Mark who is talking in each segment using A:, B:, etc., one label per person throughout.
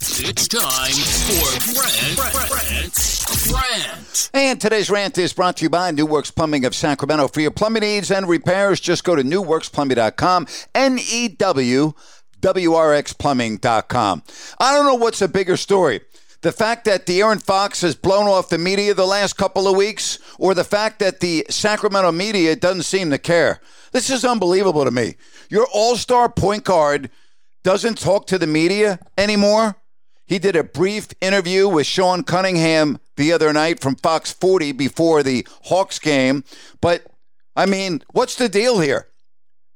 A: It's time for Grant's Rant.
B: And today's rant is brought to you by New Works Plumbing of Sacramento. For your plumbing needs and repairs, just go to newworksplumbing.com, N-E-W, WRXplumbing.com. I don't know what's a bigger story. The fact that De'Aaron Fox has blown off the media the last couple of weeks, or the fact that the Sacramento media doesn't seem to care. This is unbelievable to me. Your all star point guard doesn't talk to the media anymore. He did a brief interview with Sean Cunningham the other night from Fox 40 before the Hawks game. But, I mean, what's the deal here?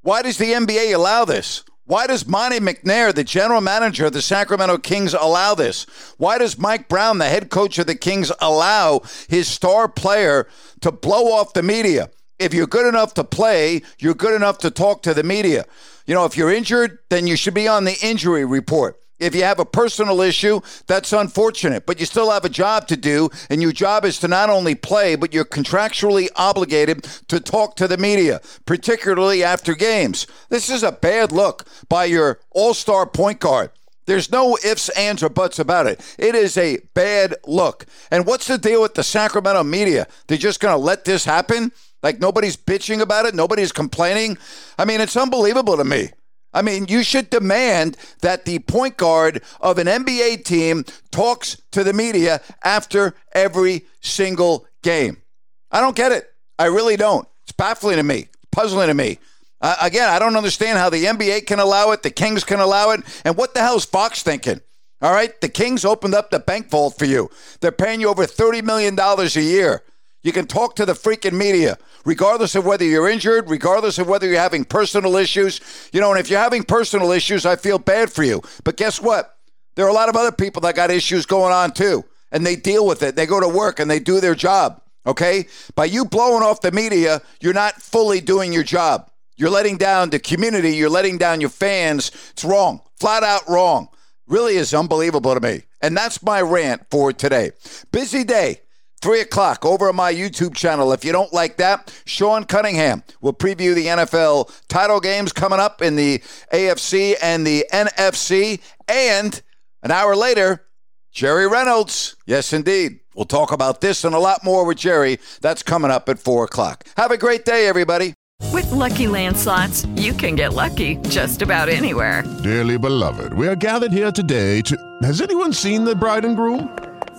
B: Why does the NBA allow this? Why does Monte McNair, the general manager of the Sacramento Kings, allow this? Why does Mike Brown, the head coach of the Kings, allow his star player to blow off the media? If you're good enough to play, you're good enough to talk to the media. You know, if you're injured, then you should be on the injury report. If you have a personal issue, that's unfortunate, but you still have a job to do, and your job is to not only play, but you're contractually obligated to talk to the media, particularly after games. This is a bad look by your all star point guard. There's no ifs, ands, or buts about it. It is a bad look. And what's the deal with the Sacramento media? They're just going to let this happen? Like nobody's bitching about it? Nobody's complaining? I mean, it's unbelievable to me. I mean, you should demand that the point guard of an NBA team talks to the media after every single game. I don't get it. I really don't. It's baffling to me, puzzling to me. Uh, again, I don't understand how the NBA can allow it, the Kings can allow it, and what the hell is Fox thinking? All right, the Kings opened up the bank vault for you. They're paying you over $30 million a year. You can talk to the freaking media, regardless of whether you're injured, regardless of whether you're having personal issues. You know, and if you're having personal issues, I feel bad for you. But guess what? There are a lot of other people that got issues going on too, and they deal with it. They go to work and they do their job. Okay? By you blowing off the media, you're not fully doing your job. You're letting down the community, you're letting down your fans. It's wrong. Flat out wrong. Really is unbelievable to me. And that's my rant for today. Busy day. 3 o'clock over on my YouTube channel. If you don't like that, Sean Cunningham will preview the NFL title games coming up in the AFC and the NFC. And an hour later, Jerry Reynolds. Yes, indeed. We'll talk about this and a lot more with Jerry. That's coming up at 4 o'clock. Have a great day, everybody.
C: With Lucky Land Slots, you can get lucky just about anywhere.
D: Dearly beloved, we are gathered here today to. Has anyone seen the bride and groom?